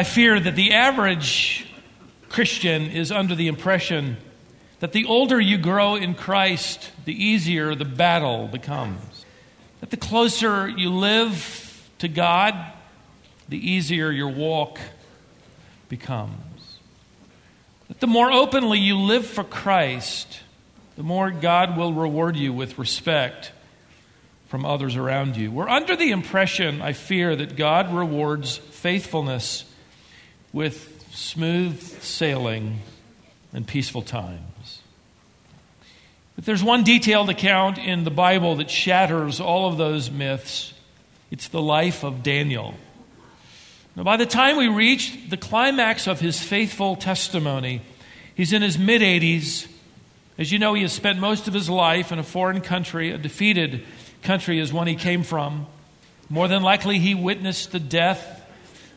I fear that the average Christian is under the impression that the older you grow in Christ, the easier the battle becomes. That the closer you live to God, the easier your walk becomes. That the more openly you live for Christ, the more God will reward you with respect from others around you. We're under the impression, I fear, that God rewards faithfulness with smooth sailing and peaceful times. But there's one detailed account in the Bible that shatters all of those myths. It's the life of Daniel. Now, by the time we reach the climax of his faithful testimony, he's in his mid 80s. As you know, he has spent most of his life in a foreign country, a defeated country is one he came from. More than likely, he witnessed the death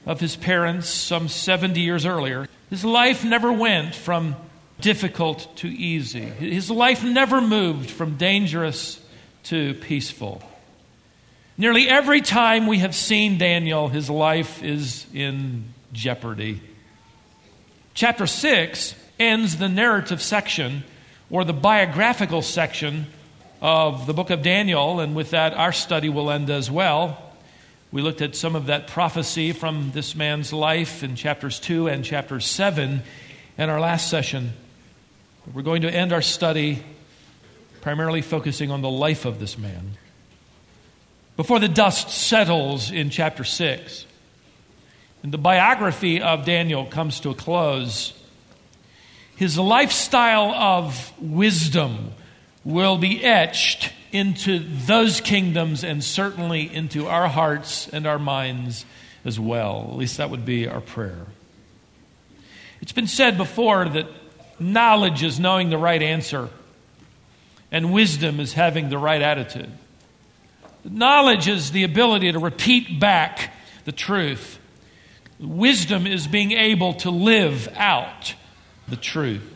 of his parents some 70 years earlier. His life never went from difficult to easy, his life never moved from dangerous to peaceful. Nearly every time we have seen Daniel, his life is in jeopardy. Chapter 6 ends the narrative section or the biographical section of the book of Daniel, and with that, our study will end as well. We looked at some of that prophecy from this man's life in chapters 2 and chapter 7 in our last session. We're going to end our study primarily focusing on the life of this man. Before the dust settles in chapter 6, and the biography of Daniel comes to a close, his lifestyle of wisdom will be etched into those kingdoms and certainly into our hearts and our minds as well. At least that would be our prayer. It's been said before that knowledge is knowing the right answer, and wisdom is having the right attitude. Knowledge is the ability to repeat back the truth. Wisdom is being able to live out the truth.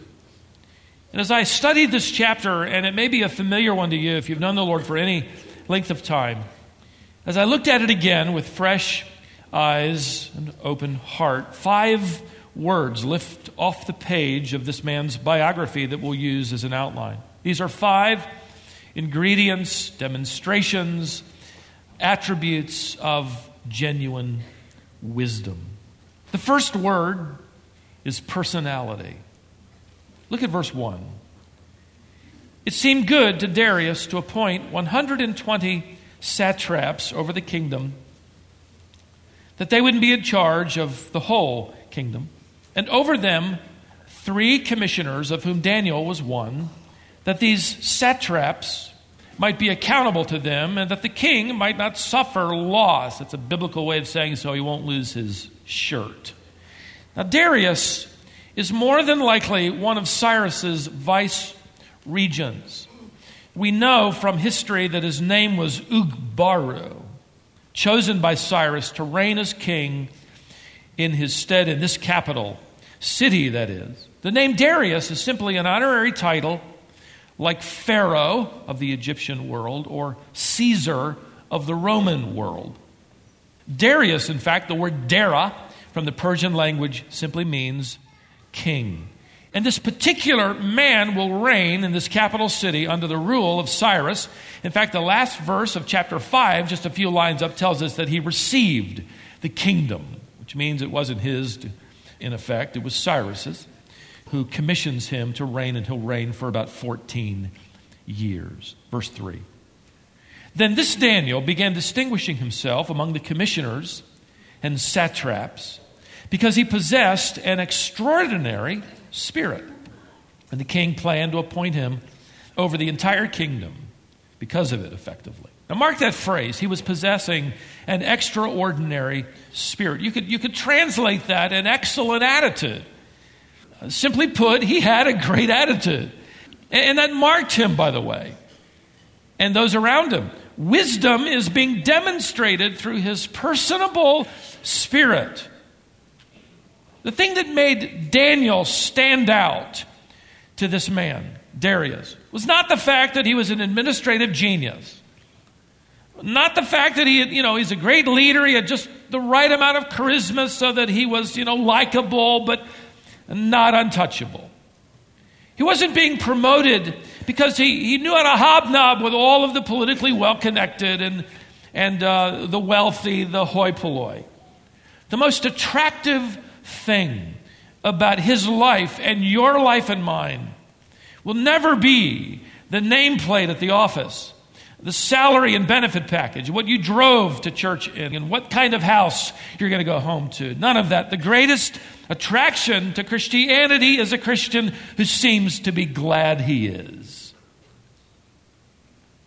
And as I studied this chapter, and it may be a familiar one to you if you've known the Lord for any length of time, as I looked at it again with fresh eyes and open heart, five words lift off the page of this man's biography that we'll use as an outline. These are five ingredients, demonstrations, attributes of genuine wisdom. The first word is personality. Look at verse 1. It seemed good to Darius to appoint 120 satraps over the kingdom, that they wouldn't be in charge of the whole kingdom, and over them three commissioners, of whom Daniel was one, that these satraps might be accountable to them, and that the king might not suffer loss. That's a biblical way of saying so he won't lose his shirt. Now, Darius is more than likely one of Cyrus's vice regents. We know from history that his name was Ugbaru, chosen by Cyrus to reign as king in his stead in this capital city, that is. The name Darius is simply an honorary title like Pharaoh of the Egyptian world or Caesar of the Roman world. Darius, in fact, the word Dara from the Persian language simply means king. And this particular man will reign in this capital city under the rule of Cyrus. In fact, the last verse of chapter 5, just a few lines up, tells us that he received the kingdom, which means it wasn't his, in effect, it was Cyrus's, who commissions him to reign, and he'll reign for about 14 years. Verse 3. Then this Daniel began distinguishing himself among the commissioners and satraps because he possessed an extraordinary spirit. And the king planned to appoint him over the entire kingdom because of it, effectively. Now, mark that phrase. He was possessing an extraordinary spirit. You could, you could translate that an excellent attitude. Uh, simply put, he had a great attitude. And, and that marked him, by the way, and those around him. Wisdom is being demonstrated through his personable spirit. The thing that made Daniel stand out to this man, Darius, was not the fact that he was an administrative genius, Not the fact that he, had, you know, he's a great leader. He had just the right amount of charisma so that he was, you know, likable, but not untouchable. He wasn't being promoted because he, he knew how to hobnob with all of the politically well connected and, and uh, the wealthy, the hoi polloi. The most attractive thing about his life and your life and mine will never be the nameplate at the office, the salary and benefit package, what you drove to church in, and what kind of house you're going to go home to. None of that. The greatest attraction to Christianity is a Christian who seems to be glad he is.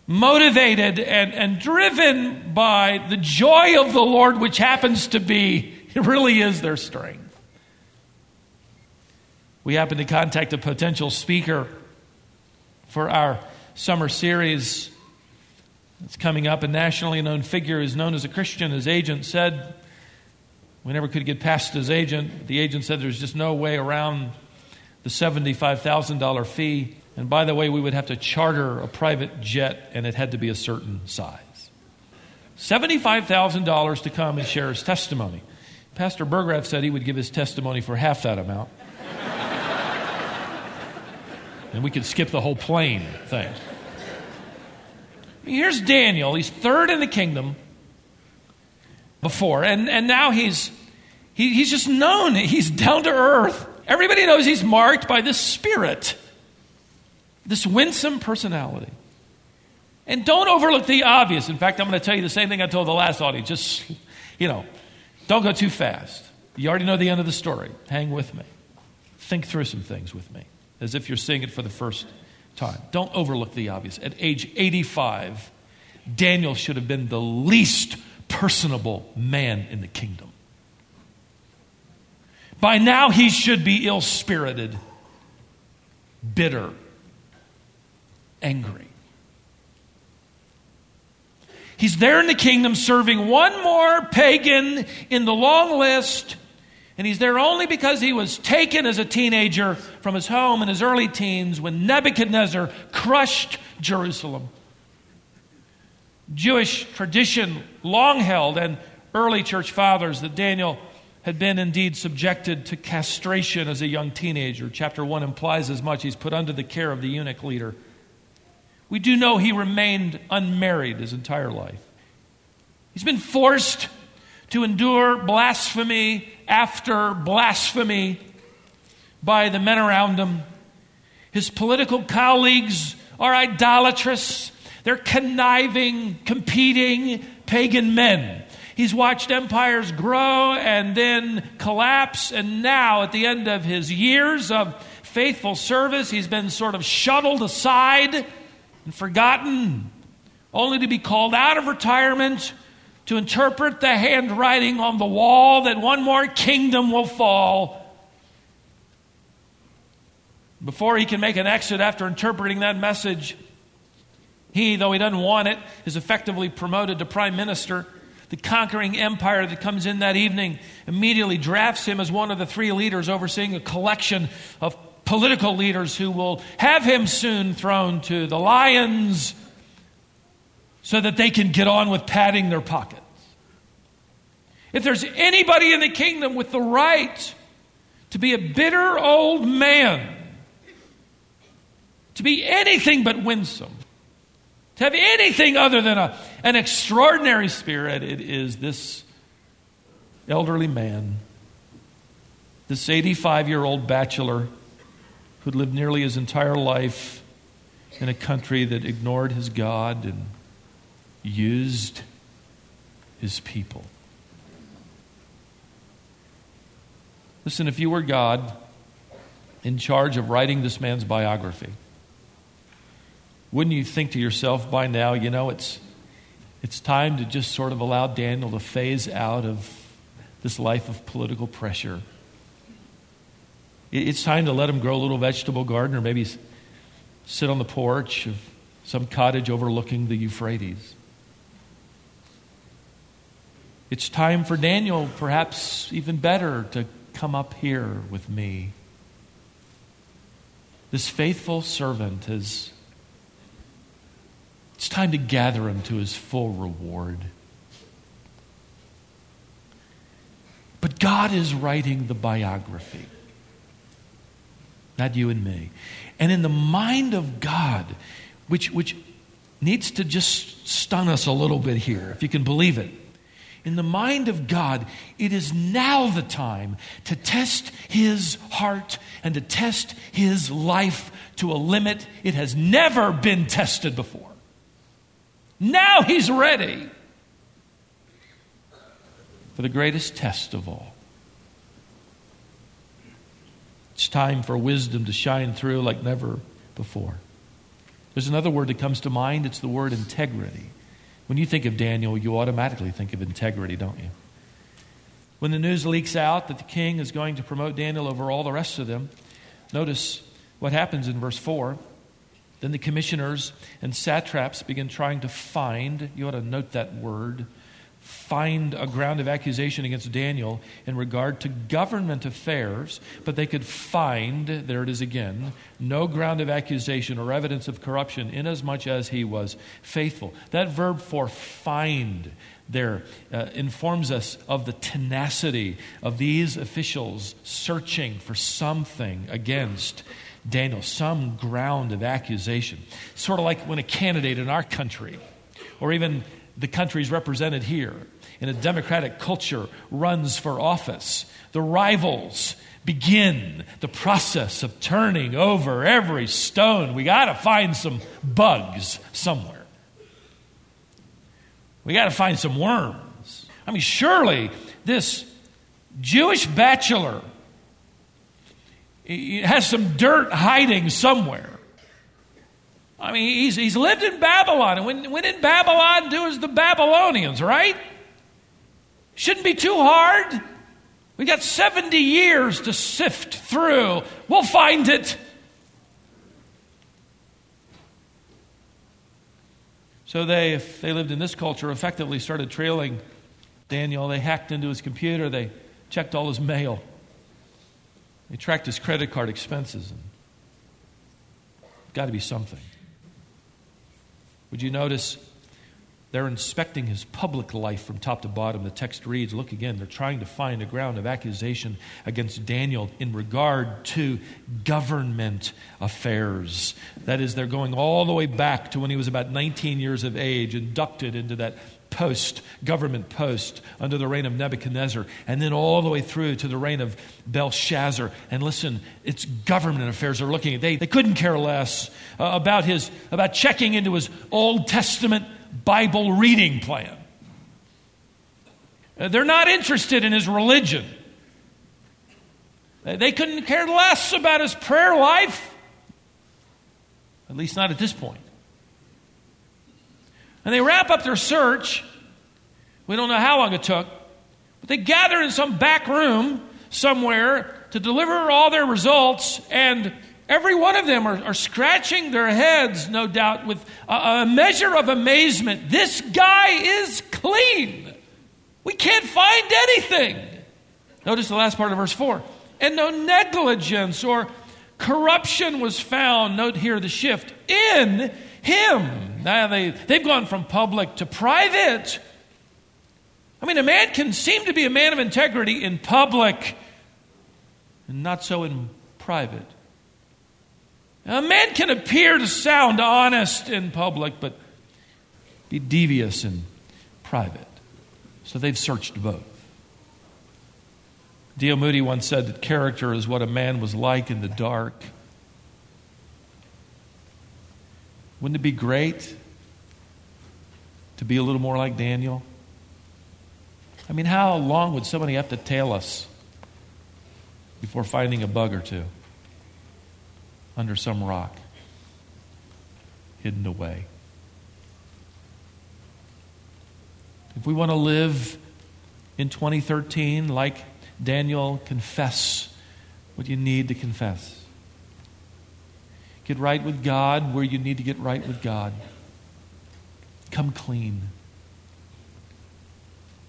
Motivated and, and driven by the joy of the Lord, which happens to be, it really is their strength. We happened to contact a potential speaker for our summer series. It's coming up. A nationally known figure is known as a Christian. His agent said, we never could get past his agent. The agent said there's just no way around the $75,000 fee. And by the way, we would have to charter a private jet, and it had to be a certain size. $75,000 to come and share his testimony. Pastor Burgraff said he would give his testimony for half that amount and we could skip the whole plane thing. Here's Daniel. He's third in the kingdom before, and, and now he's, he, he's just known. He's down to earth. Everybody knows he's marked by this spirit, this winsome personality. And don't overlook the obvious. In fact, I'm going to tell you the same thing I told the last audience. Just, you know, don't go too fast. You already know the end of the story. Hang with me. Think through some things with me as if you're seeing it for the first time. Don't overlook the obvious. At age 85, Daniel should have been the least personable man in the kingdom. By now, he should be ill spirited, bitter, angry. He's there in the kingdom serving one more pagan in the long list and he's there only because he was taken as a teenager from his home in his early teens when Nebuchadnezzar crushed Jerusalem. Jewish tradition long held, and early church fathers, that Daniel had been indeed subjected to castration as a young teenager. Chapter 1 implies as much. He's put under the care of the eunuch leader. We do know he remained unmarried his entire life. He's been forced to endure blasphemy after blasphemy by the men around him. His political colleagues are idolatrous. They're conniving, competing pagan men. He's watched empires grow and then collapse, and now, at the end of his years of faithful service, he's been sort of shuttled aside and forgotten, only to be called out of retirement to interpret the handwriting on the wall that one more kingdom will fall. Before he can make an exit after interpreting that message, he, though he doesn't want it, is effectively promoted to prime minister. The conquering empire that comes in that evening immediately drafts him as one of the three leaders overseeing a collection of political leaders who will have him soon thrown to the lions so that they can get on with padding their pockets. If there's anybody in the kingdom with the right to be a bitter old man, to be anything but winsome, to have anything other than a, an extraordinary spirit, it is this elderly man, this 85 year old bachelor who'd lived nearly his entire life in a country that ignored his God and used his people. Listen, if you were God in charge of writing this man's biography, wouldn't you think to yourself by now, you know, it's, it's time to just sort of allow Daniel to phase out of this life of political pressure? It's time to let him grow a little vegetable garden or maybe sit on the porch of some cottage overlooking the Euphrates. It's time for Daniel, perhaps even better, to come up here with me. This faithful servant has. It's time to gather him to his full reward. But God is writing the biography, not you and me. And in the mind of God, which, which needs to just stun us a little bit here, if you can believe it. In the mind of God, it is now the time to test his heart and to test his life to a limit it has never been tested before. Now he's ready for the greatest test of all. It's time for wisdom to shine through like never before. There's another word that comes to mind it's the word integrity. When you think of Daniel, you automatically think of integrity, don't you? When the news leaks out that the king is going to promote Daniel over all the rest of them, notice what happens in verse 4. Then the commissioners and satraps begin trying to find, you ought to note that word, find a ground of accusation against Daniel in regard to government affairs, but they could find, there it is again, no ground of accusation or evidence of corruption inasmuch as he was faithful. That verb for find there uh, informs us of the tenacity of these officials searching for something against Daniel, some ground of accusation. Sort of like when a candidate in our country, or even the countries represented here in a democratic culture runs for office. The rivals begin the process of turning over every stone. We got to find some bugs somewhere. We got to find some worms. I mean, surely this Jewish bachelor has some dirt hiding somewhere. I mean, he's, he's lived in Babylon. And when, when in Babylon, do as the Babylonians, right? Shouldn't be too hard. We got 70 years to sift through. We'll find it. So they, if they lived in this culture, effectively started trailing Daniel. They hacked into his computer, they checked all his mail, they tracked his credit card expenses. Got to be something. Would you notice they're inspecting his public life from top to bottom. The text reads Look again, they're trying to find a ground of accusation against Daniel in regard to government affairs. That is, they're going all the way back to when he was about 19 years of age, inducted into that post, government post, under the reign of Nebuchadnezzar, and then all the way through to the reign of Belshazzar. And listen, it's government affairs they're looking at. They, they couldn't care less uh, about, his, about checking into his Old Testament Bible reading plan. Uh, they're not interested in his religion. They couldn't care less about his prayer life, at least not at this point. And they wrap up their search. We don't know how long it took, but they gather in some back room somewhere to deliver all their results and Every one of them are, are scratching their heads, no doubt, with a, a measure of amazement. This guy is clean. We can't find anything. Notice the last part of verse 4. And no negligence or corruption was found. Note here the shift in him. Now they, they've gone from public to private. I mean, a man can seem to be a man of integrity in public and not so in private. A man can appear to sound honest in public, but be devious in private. So they've searched both. D.L. Moody once said that character is what a man was like in the dark. Wouldn't it be great to be a little more like Daniel? I mean, how long would somebody have to tail us before finding a bug or two? Under some rock, hidden away. If we want to live in 2013 like Daniel, confess what you need to confess. Get right with God where you need to get right with God. Come clean.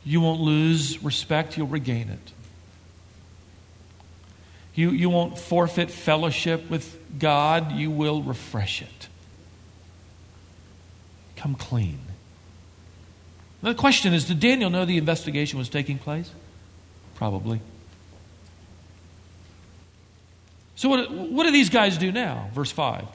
You won't lose respect, you'll regain it. You, you won't forfeit fellowship with God, you will refresh it. come clean. The question is Did Daniel know the investigation was taking place? Probably. So, what, what do these guys do now? Verse 5.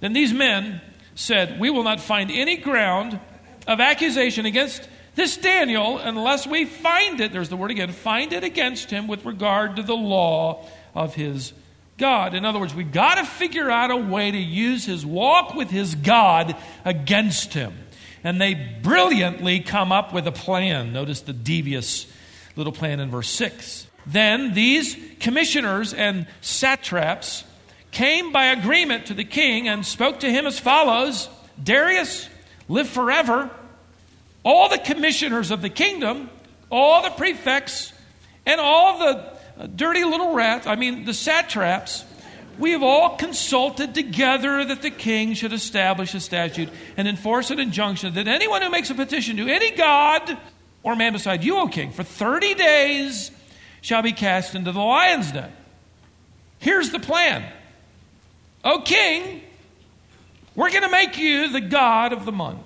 Then these men said, We will not find any ground of accusation against this Daniel unless we find it, there's the word again, find it against him with regard to the law of his God. In other words, we've got to figure out a way to use his walk with his God against him. And they brilliantly come up with a plan. Notice the devious little plan in verse 6. Then these commissioners and satraps came by agreement to the king and spoke to him as follows Darius, live forever. All the commissioners of the kingdom, all the prefects, and all the uh, dirty little rats, I mean, the satraps, we have all consulted together that the king should establish a statute and enforce an injunction that anyone who makes a petition to any god or man beside you, O king, for 30 days shall be cast into the lion's den. Here's the plan. O king, we're going to make you the god of the month.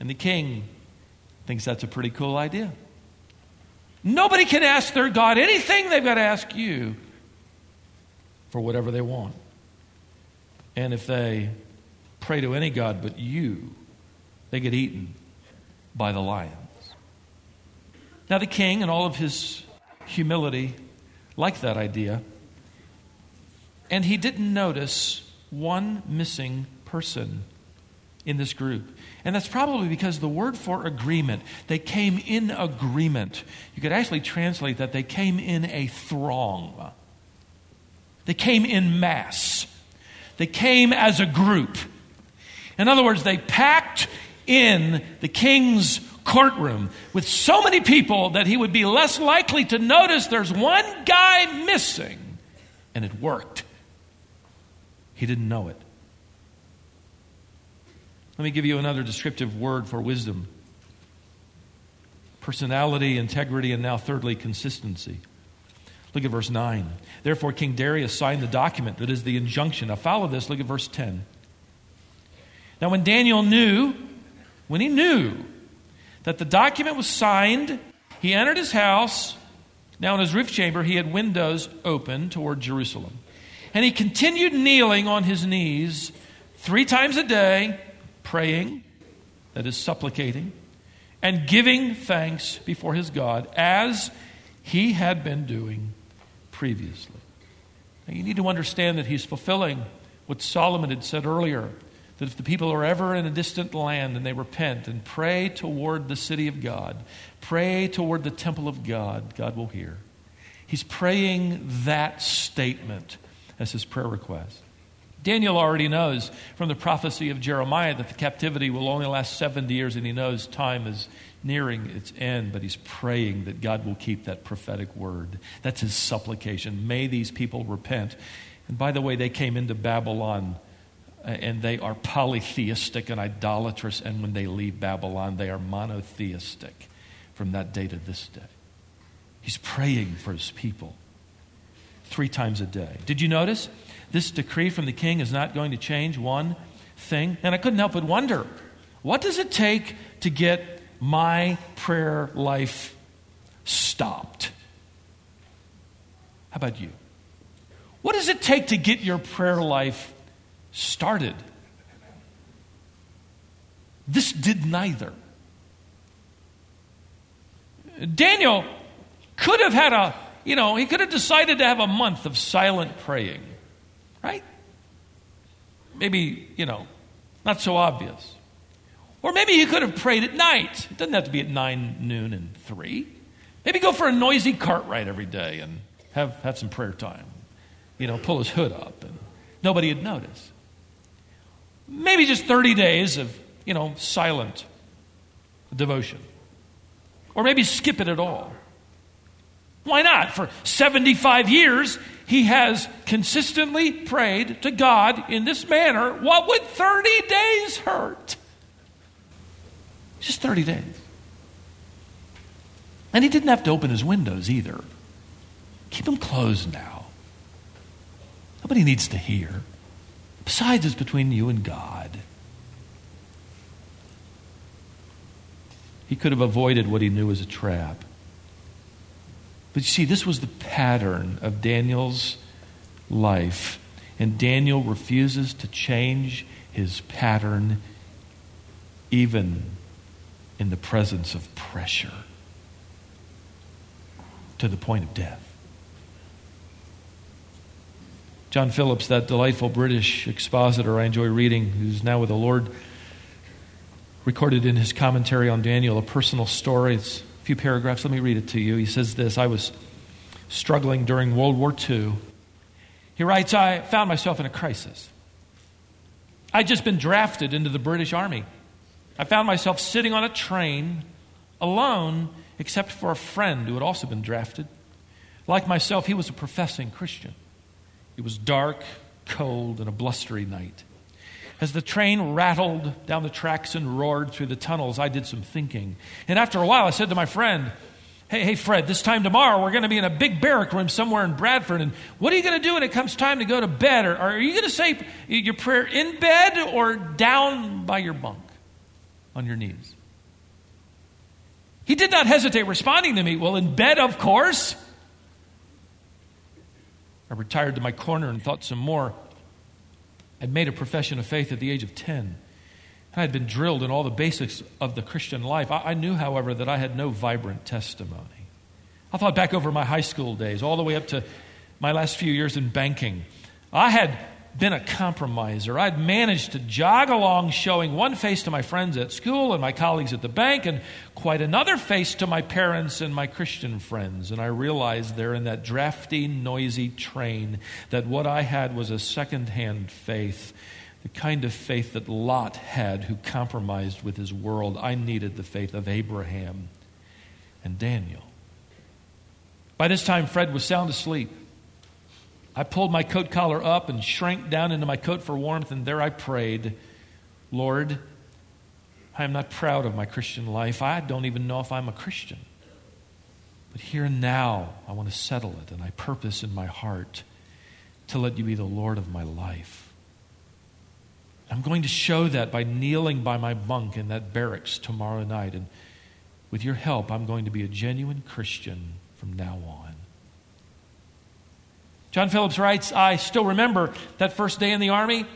And the king thinks that's a pretty cool idea. Nobody can ask their God anything, they've got to ask you for whatever they want. And if they pray to any God but you, they get eaten by the lions. Now, the king, in all of his humility, liked that idea. And he didn't notice one missing person in this group. And that's probably because the word for agreement, they came in agreement. You could actually translate that they came in a throng. They came in mass. They came as a group. In other words, they packed in the king's courtroom with so many people that he would be less likely to notice there's one guy missing. And it worked. He didn't know it. Let me give you another descriptive word for wisdom personality, integrity, and now, thirdly, consistency. Look at verse 9. Therefore, King Darius signed the document that is the injunction. Now, follow this. Look at verse 10. Now, when Daniel knew, when he knew that the document was signed, he entered his house. Now, in his roof chamber, he had windows open toward Jerusalem. And he continued kneeling on his knees three times a day praying, that is, supplicating, and giving thanks before his God as he had been doing previously. Now, you need to understand that he's fulfilling what Solomon had said earlier that if the people are ever in a distant land and they repent and pray toward the city of God, pray toward the temple of God, God will hear. He's praying that statement as his prayer request. Daniel already knows from the prophecy of Jeremiah that the captivity will only last 70 years, and he knows time is nearing its end, but he's praying that God will keep that prophetic word. That's his supplication. May these people repent. And by the way, they came into Babylon uh, and they are polytheistic and idolatrous, and when they leave Babylon, they are monotheistic from that day to this day. He's praying for his people three times a day. Did you notice? This decree from the king is not going to change one thing. And I couldn't help but wonder what does it take to get my prayer life stopped? How about you? What does it take to get your prayer life started? This did neither. Daniel could have had a, you know, he could have decided to have a month of silent praying. Right? Maybe, you know, not so obvious. Or maybe he could have prayed at night. It doesn't have to be at 9, noon, and 3. Maybe go for a noisy cart ride every day and have, have some prayer time. You know, pull his hood up and nobody would notice. Maybe just 30 days of, you know, silent devotion. Or maybe skip it at all. Why not? For 75 years, he has consistently prayed to God in this manner. What would 30 days hurt? Just 30 days. And he didn't have to open his windows either. Keep them closed now. Nobody needs to hear. Besides, it's between you and God. He could have avoided what he knew was a trap. But you see, this was the pattern of Daniel's life. And Daniel refuses to change his pattern even in the presence of pressure to the point of death. John Phillips, that delightful British expositor I enjoy reading, who's now with the Lord, recorded in his commentary on Daniel a personal story. It's few paragraphs. Let me read it to you. He says this I was struggling during World War II. He writes, I found myself in a crisis. I'd just been drafted into the British Army. I found myself sitting on a train alone, except for a friend who had also been drafted. Like myself, he was a professing Christian. It was dark, cold, and a blustery night. As the train rattled down the tracks and roared through the tunnels, I did some thinking. And after a while, I said to my friend, Hey, hey, Fred, this time tomorrow we're going to be in a big barrack room somewhere in Bradford. And what are you going to do when it comes time to go to bed? Or, are you going to say your prayer in bed or down by your bunk on your knees? He did not hesitate responding to me, Well, in bed, of course. I retired to my corner and thought some more. I'd made a profession of faith at the age of 10. I had been drilled in all the basics of the Christian life. I, I, knew, however, that I had no vibrant testimony. I thought back over my high school days, all the way up to my last few years in banking. I had been a compromiser. I'd managed to jog along showing one face to my friends at school and my colleagues at the bank, and quite another face to my parents and my Christian friends. And I realized there in that drafty, noisy train that what I had was a second-hand faith, the kind of faith that Lot had who compromised with his world. I needed the faith of Abraham and Daniel. By this time, Fred was sound asleep. I pulled my coat collar up and shrank down into my coat for warmth, and there I prayed, Lord, I am not proud of my Christian life. I don't even know if I'm a Christian. But here and now, I want to settle it, and I purpose in my heart to let you be the Lord of my life. I'm going to show that by kneeling by my bunk in that barracks tomorrow night. And with your help, I'm going to be a genuine Christian from now on. John Phillips writes, I still remember that first day in the Army.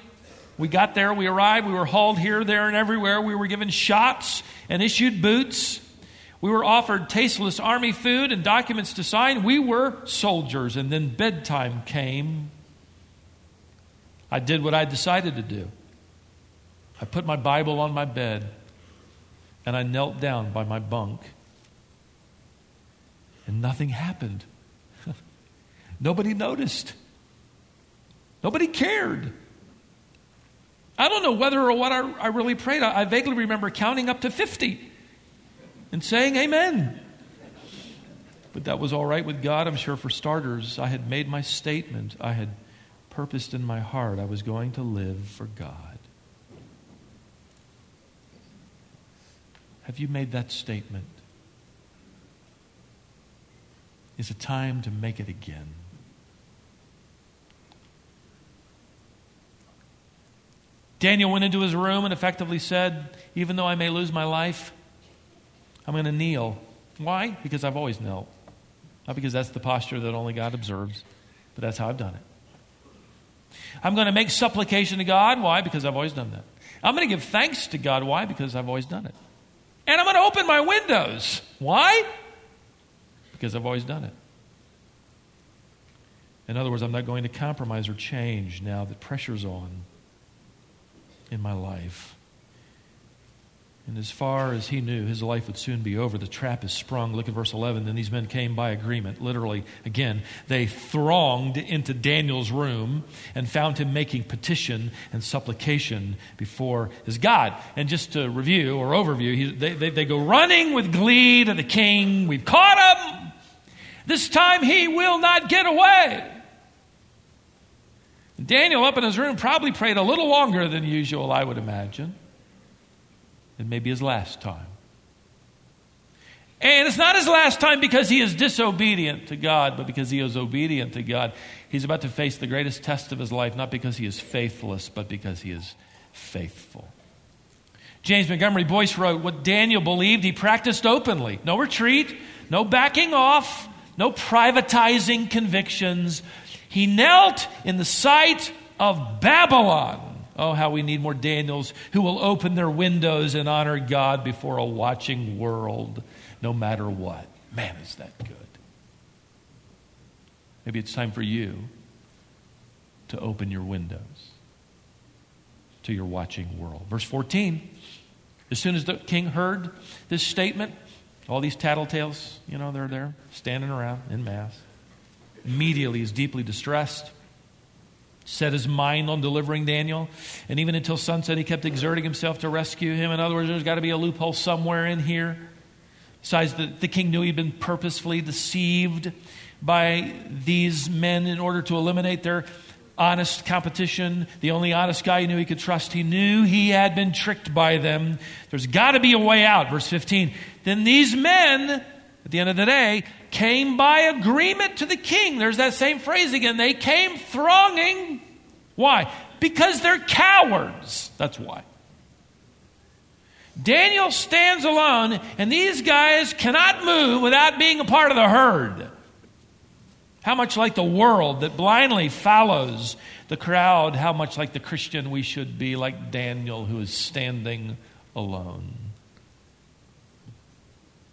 We got there, we arrived, we were hauled here, there, and everywhere. We were given shots and issued boots. We were offered tasteless Army food and documents to sign. We were soldiers, and then bedtime came. I did what I decided to do. I put my Bible on my bed and I knelt down by my bunk, and nothing happened. Nobody noticed. Nobody cared. I don't know whether or what I, I really prayed. I, I vaguely remember counting up to 50 and saying amen. But that was all right with God, I'm sure, for starters. I had made my statement. I had purposed in my heart I was going to live for God. Have you made that statement? Is it time to make it again? Daniel went into his room and effectively said, Even though I may lose my life, I'm going to kneel. Why? Because I've always knelt. Not because that's the posture that only God observes, but that's how I've done it. I'm going to make supplication to God. Why? Because I've always done that. I'm going to give thanks to God. Why? Because I've always done it. And I'm going to open my windows. Why? Because I've always done it. In other words, I'm not going to compromise or change now that pressure's on in my life. And as far as he knew, his life would soon be over. The trap is sprung. Look at verse 11. Then these men came by agreement. Literally, again, they thronged into Daniel's room and found him making petition and supplication before his God. And just to review or overview, he, they, they, they go running with glee to the king. We've caught him. This time he will not get away. Daniel, up in his room, probably prayed a little longer than usual, I would imagine. It may be his last time. And it's not his last time because he is disobedient to God, but because he is obedient to God. He's about to face the greatest test of his life, not because he is faithless, but because he is faithful. James Montgomery Boice wrote what Daniel believed he practiced openly no retreat, no backing off, no privatizing convictions. He knelt in the sight of Babylon. Oh, how we need more Daniels who will open their windows and honor God before a watching world no matter what. Man, is that good. Maybe it's time for you to open your windows to your watching world. Verse 14 As soon as the king heard this statement, all these tattletales, you know, they're there standing around in mass. Immediately, he's deeply distressed set his mind on delivering Daniel. And even until sunset, he kept exerting himself to rescue him. In other words, there's got to be a loophole somewhere in here. Besides, the, the king knew he'd been purposefully deceived by these men in order to eliminate their honest competition. The only honest guy he knew he could trust. He knew he had been tricked by them. There's got to be a way out. Verse 15. Then these men, at the end of the day, came by agreement to the king. There's that same phrase again. They came thronging. Why? Because they're cowards. That's why. Daniel stands alone, and these guys cannot move without being a part of the herd. How much like the world that blindly follows the crowd, how much like the Christian we should be, like Daniel who is standing alone.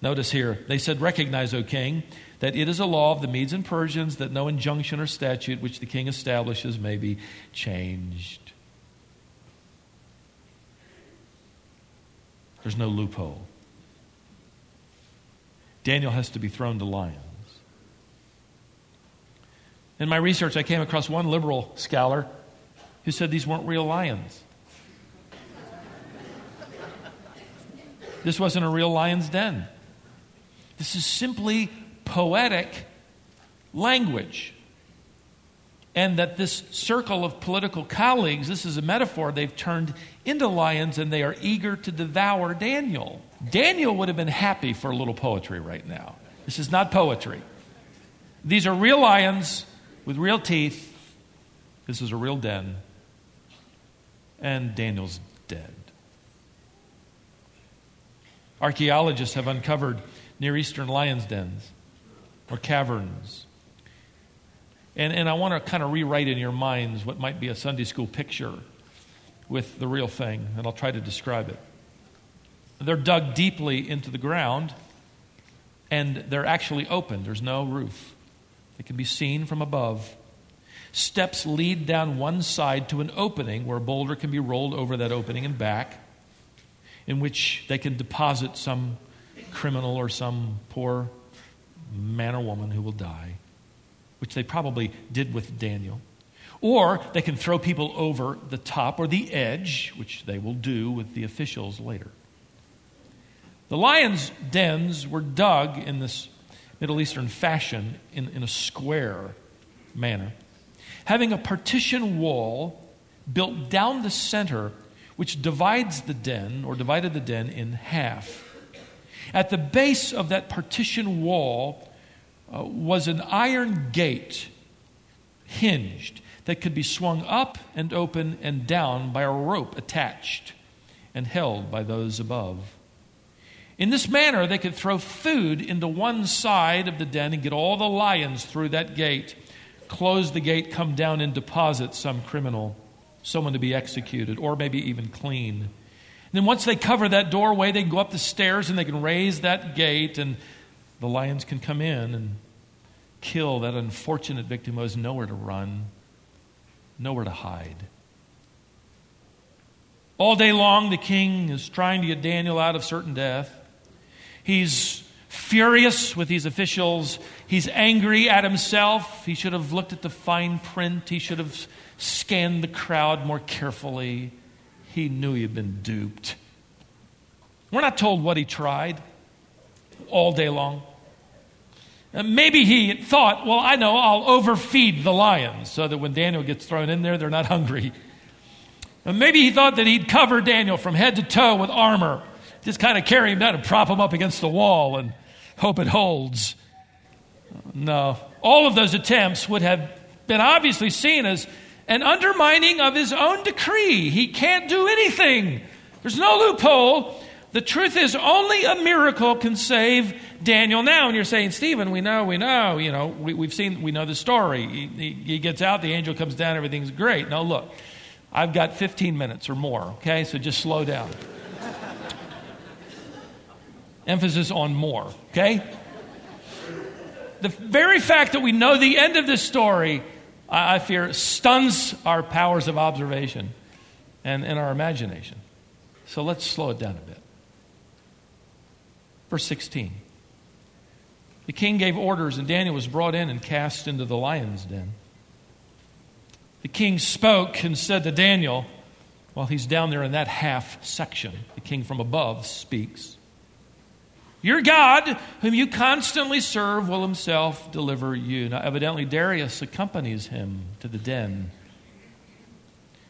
Notice here, they said, Recognize, O king, that it is a law of the Medes and Persians that no injunction or statute which the king establishes may be changed. There's no loophole. Daniel has to be thrown to lions. In my research, I came across one liberal scholar who said these weren't real lions. This wasn't a real lion's den. This is simply poetic language. And that this circle of political colleagues, this is a metaphor, they've turned into lions and they are eager to devour Daniel. Daniel would have been happy for a little poetry right now. This is not poetry. These are real lions with real teeth. This is a real den. And Daniel's dead. Archaeologists have uncovered Near Eastern lion's dens or caverns. And, and I want to kind of rewrite in your minds what might be a Sunday school picture with the real thing, and I'll try to describe it. They're dug deeply into the ground, and they're actually open. There's no roof. They can be seen from above. Steps lead down one side to an opening where a boulder can be rolled over that opening and back, in which they can deposit some criminal or some poor man or woman who will die, which they probably did with Daniel. Or they can throw people over the top or the edge, which they will do with the officials later. The lions' dens were dug in this Middle Eastern fashion in, in a square manner, having a partition wall built down the center, which divides the den or divided the den in half. At the base of that partition wall uh, was an iron gate, hinged, that could be swung up and open and down by a rope attached and held by those above. In this manner, they could throw food into one side of the den and get all the lions through that gate, close the gate, come down and deposit some criminal, someone to be executed, or maybe even clean then once they cover that doorway, they can go up the stairs and they can raise that gate, and the lions can come in and kill that unfortunate victim who has nowhere to run, nowhere to hide. All day long, the king is trying to get Daniel out of certain death. He's furious with these officials. He's angry at himself. He should have looked at the fine print, he should have scanned the crowd more carefully he knew he had been duped. We're not told what he tried all day long. Uh, maybe he thought, well, I know, I'll overfeed the lions so that when Daniel gets thrown in there, they're not hungry. Uh, maybe he thought that he'd cover Daniel from head to toe with armor, just kind of carry him down and prop him up against the wall, and hope it holds. Uh, no. All of those attempts would have been obviously seen as an undermining of his own decree. He can't do anything, there's no loophole. The truth is, only a miracle can save Daniel now. And you're saying, Stephen, we know, we know, you know, we, have seen, we know the story. He, he, he gets out, the angel comes down, everything's great. No, look, I've got 15 minutes or more, okay? So just slow down. Emphasis on more, okay? The very fact that we know the end of this story, I, I fear, stuns our powers of observation and, and our imagination. So let's slow it down a bit. Verse 16. The king gave orders, and Daniel was brought in and cast into the lion's den. The king spoke and said to Daniel, while he's down there in that half section, the king from above speaks. Your God, whom you constantly serve, will himself deliver you. Now, evidently, Darius accompanies him to the den.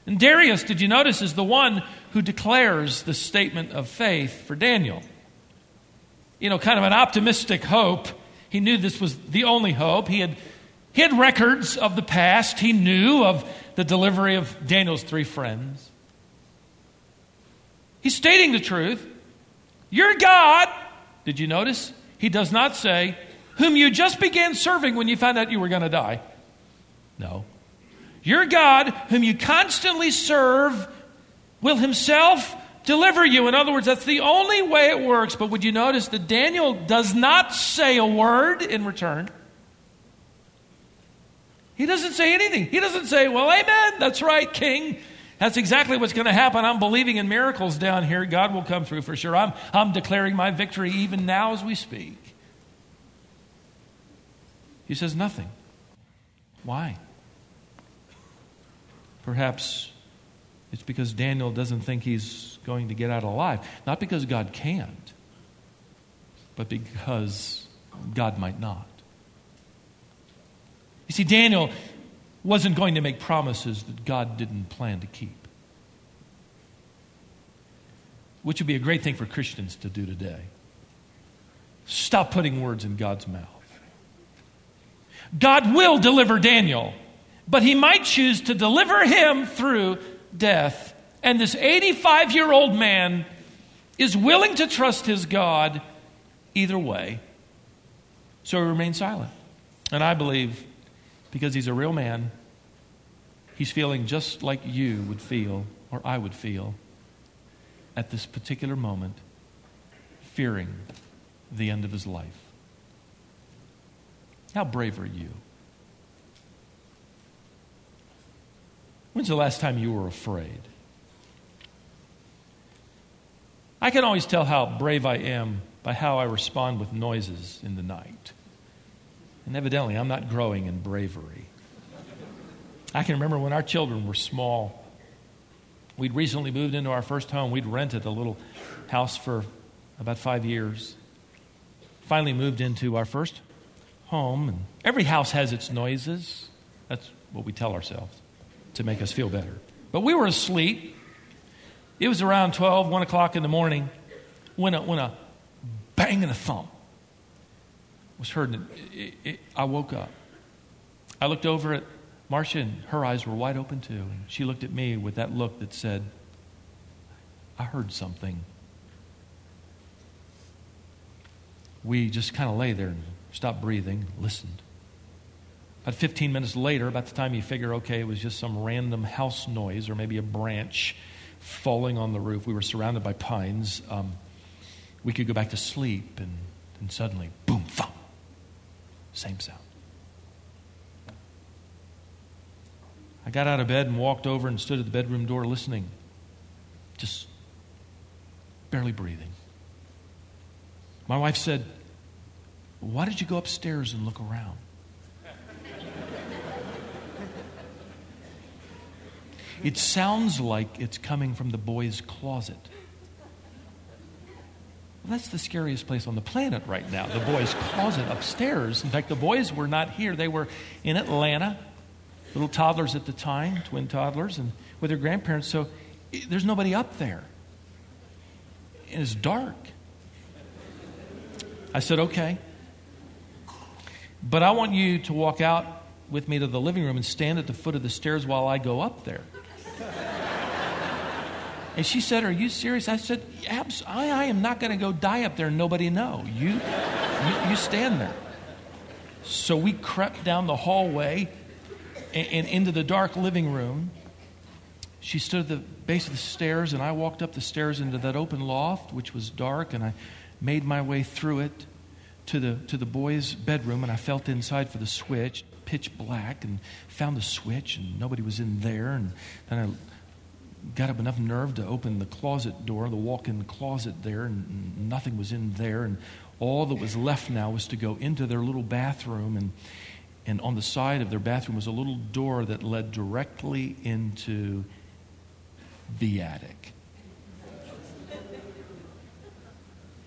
And Darius, did you notice, is the one who declares the statement of faith for Daniel. You know, kind of an optimistic hope. He knew this was the only hope. He had, he had records of the past, he knew of the delivery of Daniel's three friends. He's stating the truth. Your God did you notice? He does not say, whom you just began serving when you found out you were going to die. No. Your God, whom you constantly serve, will himself deliver you. In other words, that's the only way it works. But would you notice that Daniel does not say a word in return? He doesn't say anything. He doesn't say, Well, amen, that's right, king. That's exactly what's going to happen. I'm believing in miracles down here. God will come through for sure. I'm, I'm declaring my victory even now as we speak. He says nothing. Why? Perhaps it's because Daniel doesn't think he's going to get out alive. Not because God can't, but because God might not. You see, Daniel wasn't going to make promises that God didn't plan to keep. Which would be a great thing for Christians to do today. Stop putting words in God's mouth. God will deliver Daniel, but he might choose to deliver him through death. And this 85 year old man is willing to trust his God either way. So he remains silent. And I believe because he's a real man. He's feeling just like you would feel, or I would feel, at this particular moment, fearing the end of his life. How brave are you? When's the last time you were afraid? I can always tell how brave I am by how I respond with noises in the night. And evidently, I'm not growing in bravery. I can remember when our children were small. We'd recently moved into our first home. We'd rented a little house for about five years. Finally, moved into our first home. And every house has its noises. That's what we tell ourselves to make us feel better. But we were asleep. It was around 12, 1 o'clock in the morning when a, when a bang and a thump was heard. And it, it, I woke up. I looked over at Marcia, and her eyes were wide open too. And she looked at me with that look that said, I heard something. We just kind of lay there and stopped breathing, listened. About 15 minutes later, about the time you figure, okay, it was just some random house noise or maybe a branch falling on the roof, we were surrounded by pines. Um, we could go back to sleep, and, and suddenly, boom, thump. Same sound. I got out of bed and walked over and stood at the bedroom door listening, just barely breathing. My wife said, Why did you go upstairs and look around? it sounds like it's coming from the boys' closet. That's the scariest place on the planet right now, the boys' closet upstairs. In fact, the boys were not here. They were in Atlanta, little toddlers at the time, twin toddlers, and with their grandparents. So there's nobody up there. And it's dark. I said, okay. But I want you to walk out with me to the living room and stand at the foot of the stairs while I go up there. And she said, Are you serious? I said, Abs- I, I am not going to go die up there and nobody know. You, you, you stand there. So we crept down the hallway and, and into the dark living room. She stood at the base of the stairs, and I walked up the stairs into that open loft, which was dark, and I made my way through it to the, to the boys' bedroom, and I felt inside for the switch, pitch black, and found the switch, and nobody was in there. And then I got up enough nerve to open the closet door, the walk in closet there, and nothing was in there. And all that was left now was to go into their little bathroom and and on the side of their bathroom was a little door that led directly into the attic.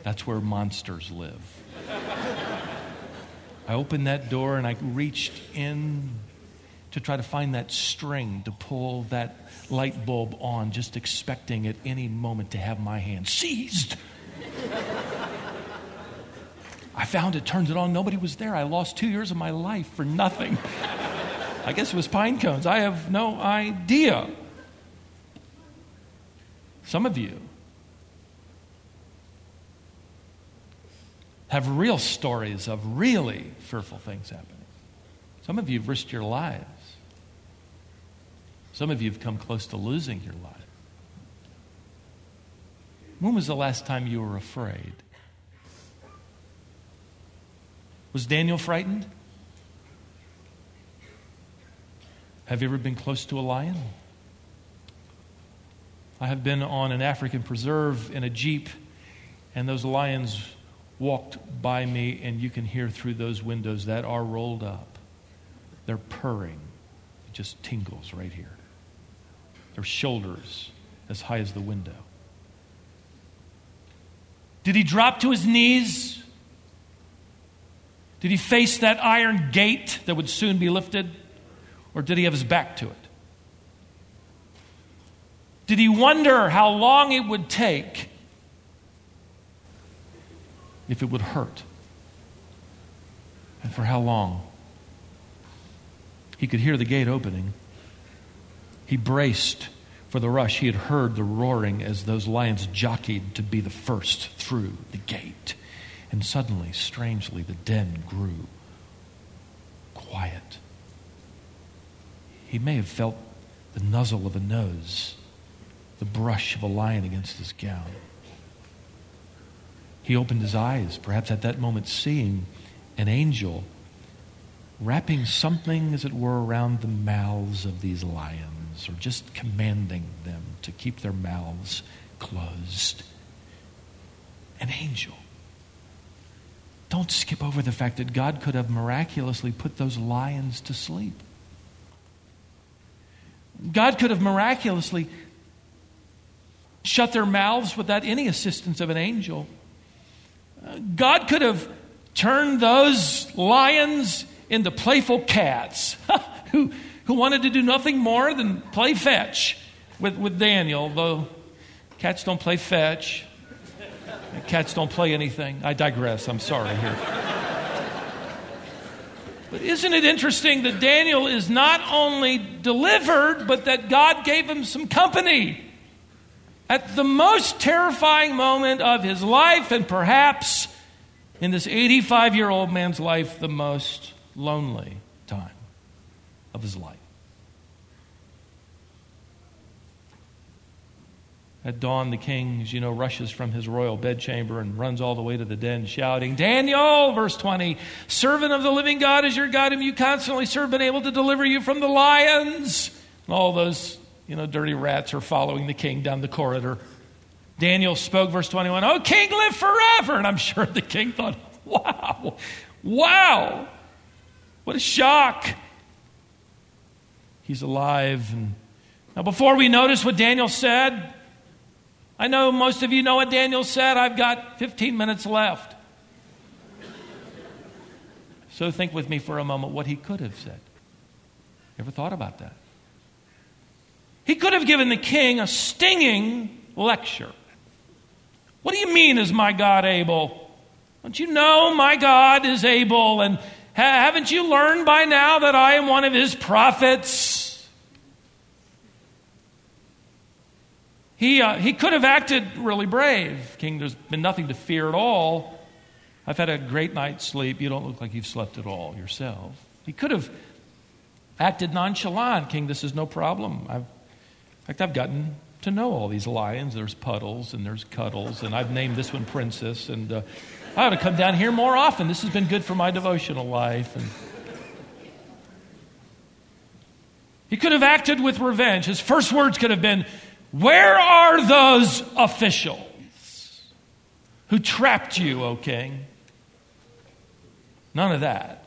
That's where monsters live. I opened that door and I reached in to try to find that string to pull that light bulb on, just expecting at any moment to have my hand seized. I found it, turned it on, nobody was there. I lost two years of my life for nothing. I guess it was pine cones. I have no idea. Some of you have real stories of really fearful things happening. Some of you have risked your lives. Some of you have come close to losing your life. When was the last time you were afraid? Was Daniel frightened? Have you ever been close to a lion? I have been on an African preserve in a Jeep, and those lions walked by me, and you can hear through those windows that are rolled up. They're purring. It just tingles right here. Their shoulders as high as the window. Did he drop to his knees? Did he face that iron gate that would soon be lifted? Or did he have his back to it? Did he wonder how long it would take if it would hurt? And for how long? He could hear the gate opening. He braced for the rush. He had heard the roaring as those lions jockeyed to be the first through the gate. And suddenly, strangely, the den grew quiet. He may have felt the nuzzle of a nose, the brush of a lion against his gown. He opened his eyes, perhaps at that moment seeing an angel wrapping something, as it were, around the mouths of these lions, or just commanding them to keep their mouths closed. An angel. Don't skip over the fact that God could have miraculously put those lions to sleep. God could have miraculously shut their mouths without any assistance of an angel. God could have turned those lions into playful cats who, who wanted to do nothing more than play fetch with, with Daniel, though cats don't play fetch. Cats don't play anything. I digress. I'm sorry here. But isn't it interesting that Daniel is not only delivered, but that God gave him some company? At the most terrifying moment of his life, and perhaps in this 85 year old man's life, the most lonely of his life. At dawn, the king, as you know, rushes from his royal bedchamber and runs all the way to the den, shouting, Daniel, verse 20, servant of the living God is your God, whom you constantly serve, been able to deliver you from the lions. And all those, you know, dirty rats are following the king down the corridor. Daniel spoke, verse 21, Oh, king, live forever. And I'm sure the king thought, Wow, wow, what a shock. He's alive. And now, before we notice what Daniel said, I know most of you know what Daniel said. I've got 15 minutes left. So think with me for a moment what he could have said. Ever thought about that? He could have given the king a stinging lecture. What do you mean, is my God able? Don't you know my God is able? And, haven't you learned by now that I am one of his prophets? He, uh, he could have acted really brave. King, there's been nothing to fear at all. I've had a great night's sleep. You don't look like you've slept at all yourself. He could have acted nonchalant. King, this is no problem. I've, in fact, I've gotten to know all these lions. There's Puddles and there's Cuddles, and I've named this one Princess. And uh, I ought to come down here more often. This has been good for my devotional life. And he could have acted with revenge. His first words could have been, Where are those officials who trapped you, O king? None of that.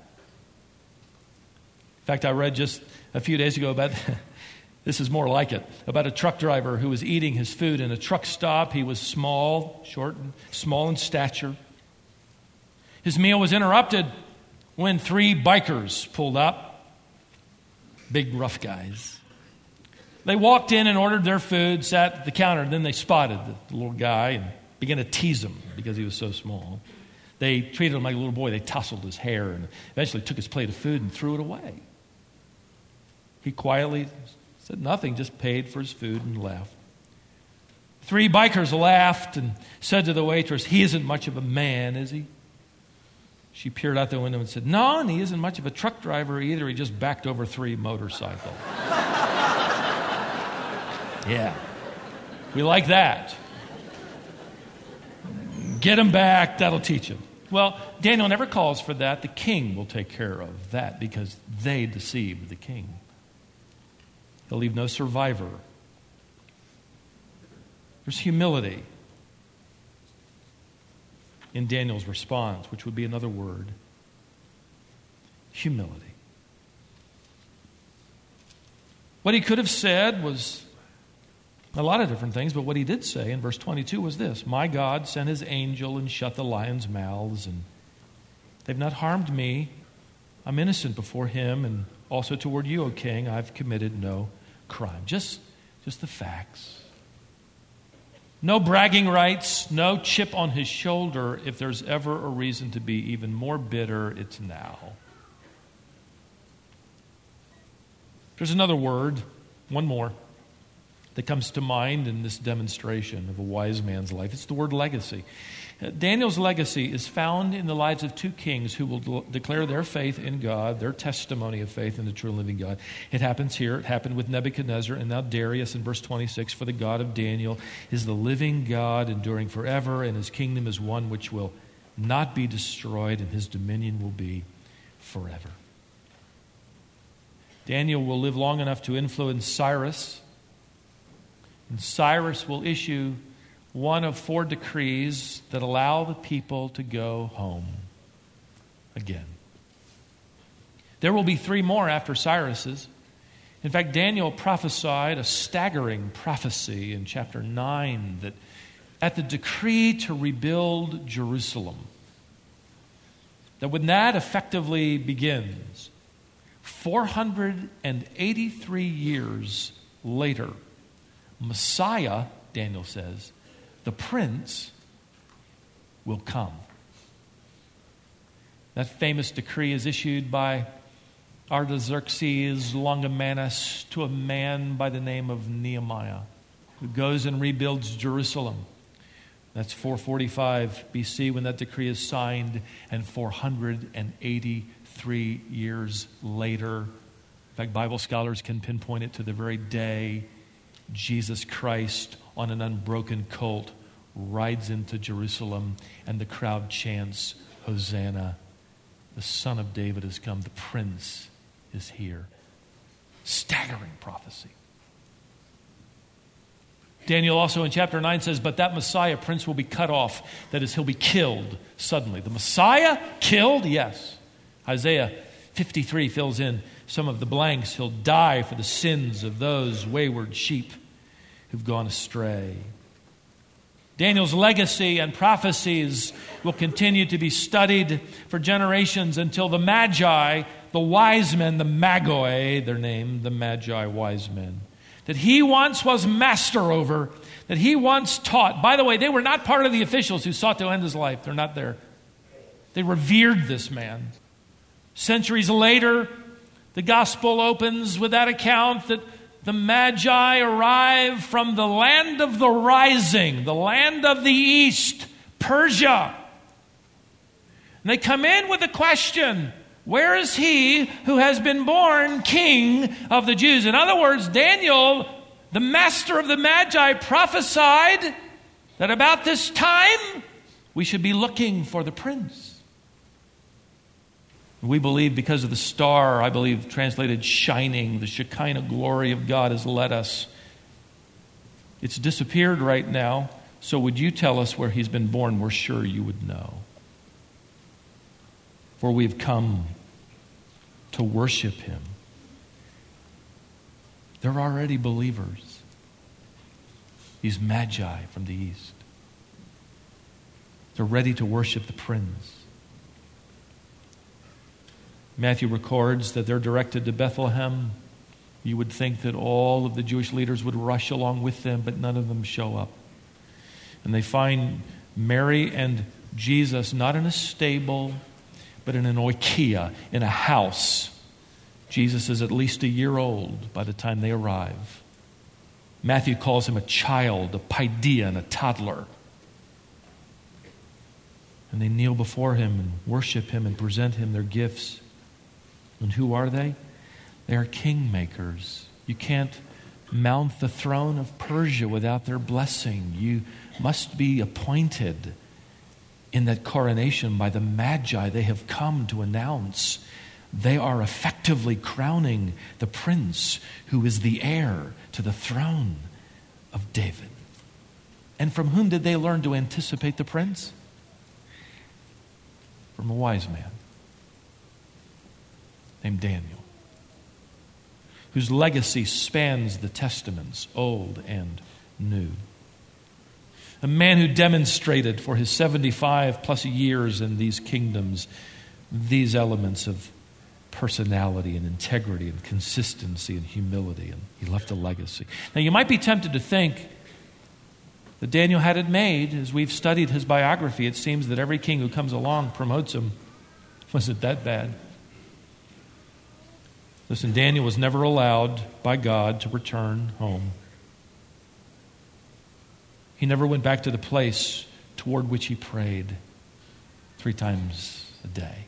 In fact, I read just a few days ago about this is more like it about a truck driver who was eating his food in a truck stop. He was small, short, and small in stature. His meal was interrupted when three bikers pulled up, big rough guys. They walked in and ordered their food, sat at the counter, then they spotted the little guy and began to tease him because he was so small. They treated him like a little boy. They tousled his hair and eventually took his plate of food and threw it away. He quietly said nothing, just paid for his food and left. Three bikers laughed and said to the waitress, He isn't much of a man, is he? She peered out the window and said, No, and he isn't much of a truck driver either. He just backed over three motorcycles. yeah. We like that. Get him back, that'll teach him. Well, Daniel never calls for that. The king will take care of that because they deceived the king. He'll leave no survivor. There's humility in Daniel's response, which would be another word humility. What he could have said was a lot of different things, but what he did say in verse 22 was this My God sent his angel and shut the lions' mouths, and they've not harmed me. I'm innocent before him, and also toward you, O king, I've committed no crime. Just, just the facts. No bragging rights, no chip on his shoulder. If there's ever a reason to be even more bitter, it's now. There's another word, one more, that comes to mind in this demonstration of a wise man's life. It's the word legacy. Uh, Daniel's legacy is found in the lives of two kings who will de- declare their faith in God, their testimony of faith in the true living God. It happens here. It happened with Nebuchadnezzar and now Darius in verse 26. For the God of Daniel is the living God, enduring forever, and his kingdom is one which will not be destroyed, and his dominion will be forever. Daniel will live long enough to influence Cyrus, and Cyrus will issue one of four decrees that allow the people to go home again. There will be three more after Cyrus's. In fact, Daniel prophesied a staggering prophecy in chapter 9 that at the decree to rebuild Jerusalem, that when that effectively begins, 483 years later, Messiah, Daniel says, the prince will come. That famous decree is issued by Artaxerxes Longimanus to a man by the name of Nehemiah, who goes and rebuilds Jerusalem. That's 445 BC when that decree is signed, and 483 years later. In fact, Bible scholars can pinpoint it to the very day Jesus Christ on an unbroken colt rides into Jerusalem, and the crowd chants, Hosanna. The Son of David has come, the Prince is here. Staggering prophecy. Daniel also in chapter 9 says, But that Messiah prince will be cut off. That is, he'll be killed suddenly. The Messiah killed? Yes. Isaiah 53 fills in some of the blanks. He'll die for the sins of those wayward sheep who've gone astray. Daniel's legacy and prophecies will continue to be studied for generations until the Magi, the wise men, the Magoi, their name, the Magi wise men, that he once was master over, that he once taught. By the way, they were not part of the officials who sought to end his life. They're not there. They revered this man. Centuries later, the gospel opens with that account that the Magi arrive from the land of the rising, the land of the east, Persia. And they come in with a question Where is he who has been born king of the Jews? In other words, Daniel, the master of the Magi, prophesied that about this time we should be looking for the prince. We believe because of the star, I believe translated shining, the Shekinah glory of God has led us. It's disappeared right now, so would you tell us where he's been born? We're sure you would know. For we've come to worship him. They're already believers. These magi from the east. They're ready to worship the prince. Matthew records that they're directed to Bethlehem. You would think that all of the Jewish leaders would rush along with them, but none of them show up. And they find Mary and Jesus not in a stable, but in an oikia, in a house. Jesus is at least a year old by the time they arrive. Matthew calls him a child, a paideia, a toddler. And they kneel before him and worship him and present him their gifts. And who are they? They are kingmakers. You can't mount the throne of Persia without their blessing. You must be appointed in that coronation by the Magi. They have come to announce they are effectively crowning the prince who is the heir to the throne of David. And from whom did they learn to anticipate the prince? From a wise man named Daniel, whose legacy spans the Testaments, Old and New. A man who demonstrated for his 75 plus years in these kingdoms these elements of personality and integrity and consistency and humility, and he left a legacy. Now, you might be tempted to think that Daniel had it made. As we've studied his biography, it seems that every king who comes along promotes him. Was it that bad? Listen, Daniel was never allowed by God to return home. He never went back to the place toward which he prayed three times a day.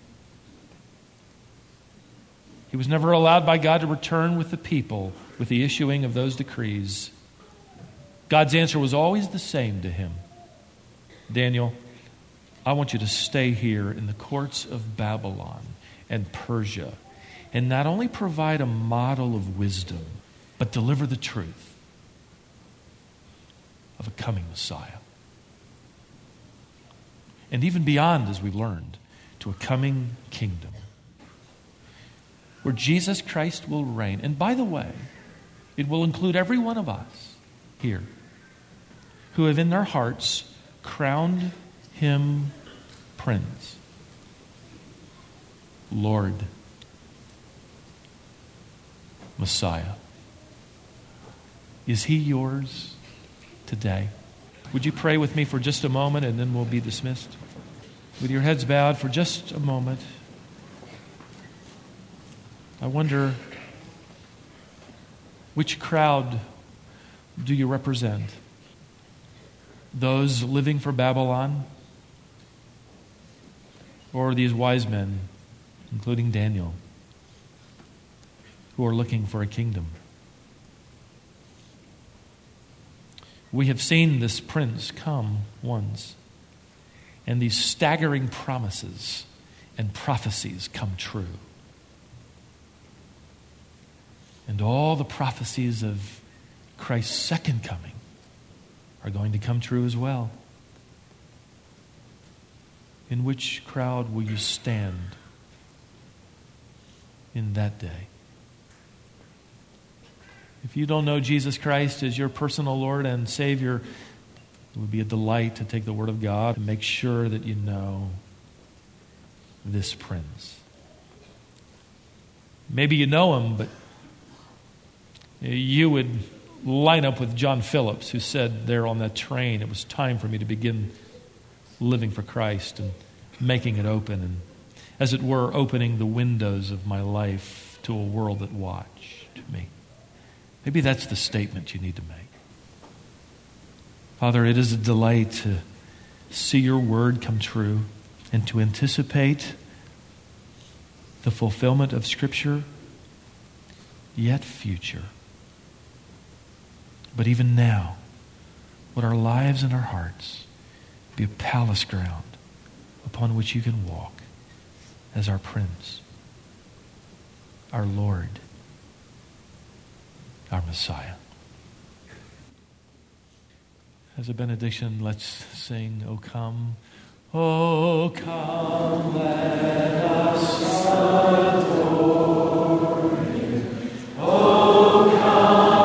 He was never allowed by God to return with the people with the issuing of those decrees. God's answer was always the same to him Daniel, I want you to stay here in the courts of Babylon and Persia and not only provide a model of wisdom, but deliver the truth of a coming Messiah. And even beyond, as we've learned, to a coming kingdom where Jesus Christ will reign. And by the way, it will include every one of us here who have in their hearts crowned him Prince, Lord Messiah. Is he yours today? Would you pray with me for just a moment and then we'll be dismissed? With your heads bowed for just a moment, I wonder which crowd do you represent? Those living for Babylon? Or these wise men, including Daniel? Who are looking for a kingdom. We have seen this prince come once, and these staggering promises and prophecies come true. And all the prophecies of Christ's second coming are going to come true as well. In which crowd will you stand in that day? If you don't know Jesus Christ as your personal Lord and Savior, it would be a delight to take the Word of God and make sure that you know this Prince. Maybe you know him, but you would line up with John Phillips, who said there on that train, it was time for me to begin living for Christ and making it open. And as it were, opening the windows of my life to a world that watched me. Maybe that's the statement you need to make. Father, it is a delight to see your word come true and to anticipate the fulfillment of Scripture, yet future. But even now, would our lives and our hearts be a palace ground upon which you can walk as our Prince, our Lord, our Messiah. As a benediction, let's sing, O come, O come, let us adore you. O come.